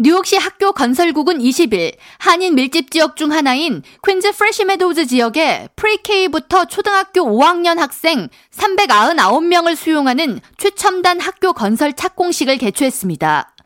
뉴욕시 학교 건설국은 20일 한인 밀집 지역 중 하나인 퀸즈 프레시 메도우즈 지역에 Pre-K부터 초등학교 5학년 학생 399명을 수용하는 최첨단 학교 건설 착공식을 개최했습니다.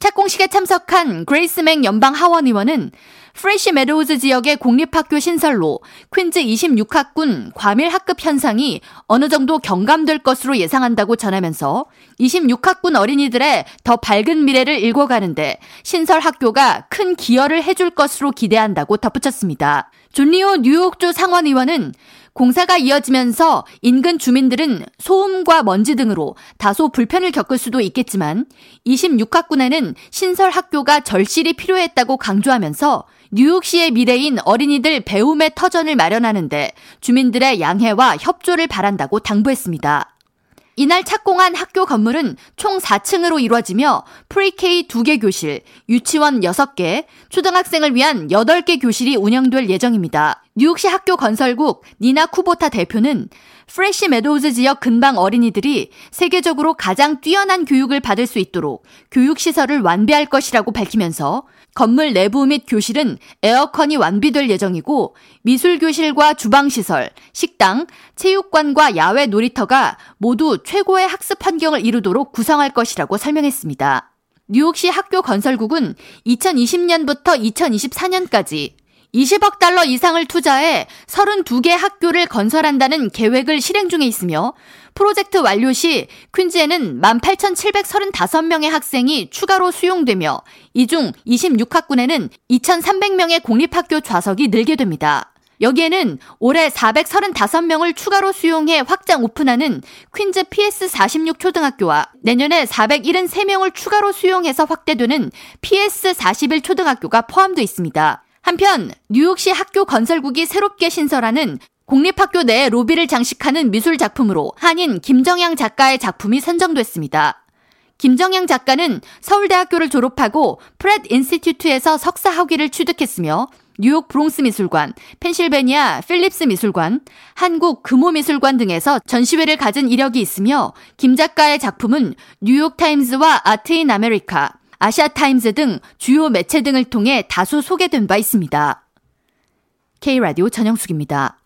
착공식에 참석한 그레이스 맹 연방 하원 의원은 프레시 메도우즈 지역의 공립학교 신설로 퀸즈 26학군 과밀 학급 현상이 어느 정도 경감될 것으로 예상한다고 전하면서 26학군 어린이들의 더 밝은 미래를 읽어가는데 신설 학교가 큰 기여를 해줄 것으로 기대한다고 덧붙였습니다. 존리오 뉴욕주 상원 의원은 공사가 이어지면서 인근 주민들은 소음과 먼지 등으로 다소 불편을 겪을 수도 있겠지만 26학군에는 신설 학교가 절실히 필요했다고 강조하면서 뉴욕시의 미래인 어린이들 배움의 터전을 마련하는데 주민들의 양해와 협조를 바란다고 당부했습니다. 이날 착공한 학교 건물은 총 4층으로 이루어지며 Pre-K 2개 교실, 유치원 6개, 초등학생을 위한 8개 교실이 운영될 예정입니다. 뉴욕시 학교 건설국 니나 쿠보타 대표는 프레시 메도우즈 지역 근방 어린이들이 세계적으로 가장 뛰어난 교육을 받을 수 있도록 교육시설을 완비할 것이라고 밝히면서 건물 내부 및 교실은 에어컨이 완비될 예정이고 미술교실과 주방시설, 식당, 체육관과 야외 놀이터가 모두 최고의 학습 환경을 이루도록 구성할 것이라고 설명했습니다. 뉴욕시 학교 건설국은 2020년부터 2024년까지 20억 달러 이상을 투자해 32개 학교를 건설한다는 계획을 실행 중에 있으며 프로젝트 완료 시 퀸즈에는 18,735명의 학생이 추가로 수용되며 이 중 26학군에는 2,300명의 공립학교 좌석이 늘게 됩니다. 여기에는 올해 435명을 추가로 수용해 확장 오픈하는 퀸즈 PS46 초등학교와 내년에 473명을 추가로 수용해서 확대되는 PS41 초등학교가 포함되어 있습니다. 한편 뉴욕시 학교 건설국이 새롭게 신설하는 공립학교 내 로비를 장식하는 미술 작품으로 한인 김정양 작가의 작품이 선정됐습니다. 김정양 작가는 서울대학교를 졸업하고 프렛 인스티튜트에서 석사 학위를 취득했으며 뉴욕 브롱스 미술관, 펜실베니아 필립스 미술관, 한국 금호 미술관 등에서 전시회를 가진 이력이 있으며 김 작가의 작품은 뉴욕 타임즈와 아트 인 아메리카, 아시아타임즈 등 주요 매체 등을 통해 다수 소개된 바 있습니다. K라디오 전영숙입니다.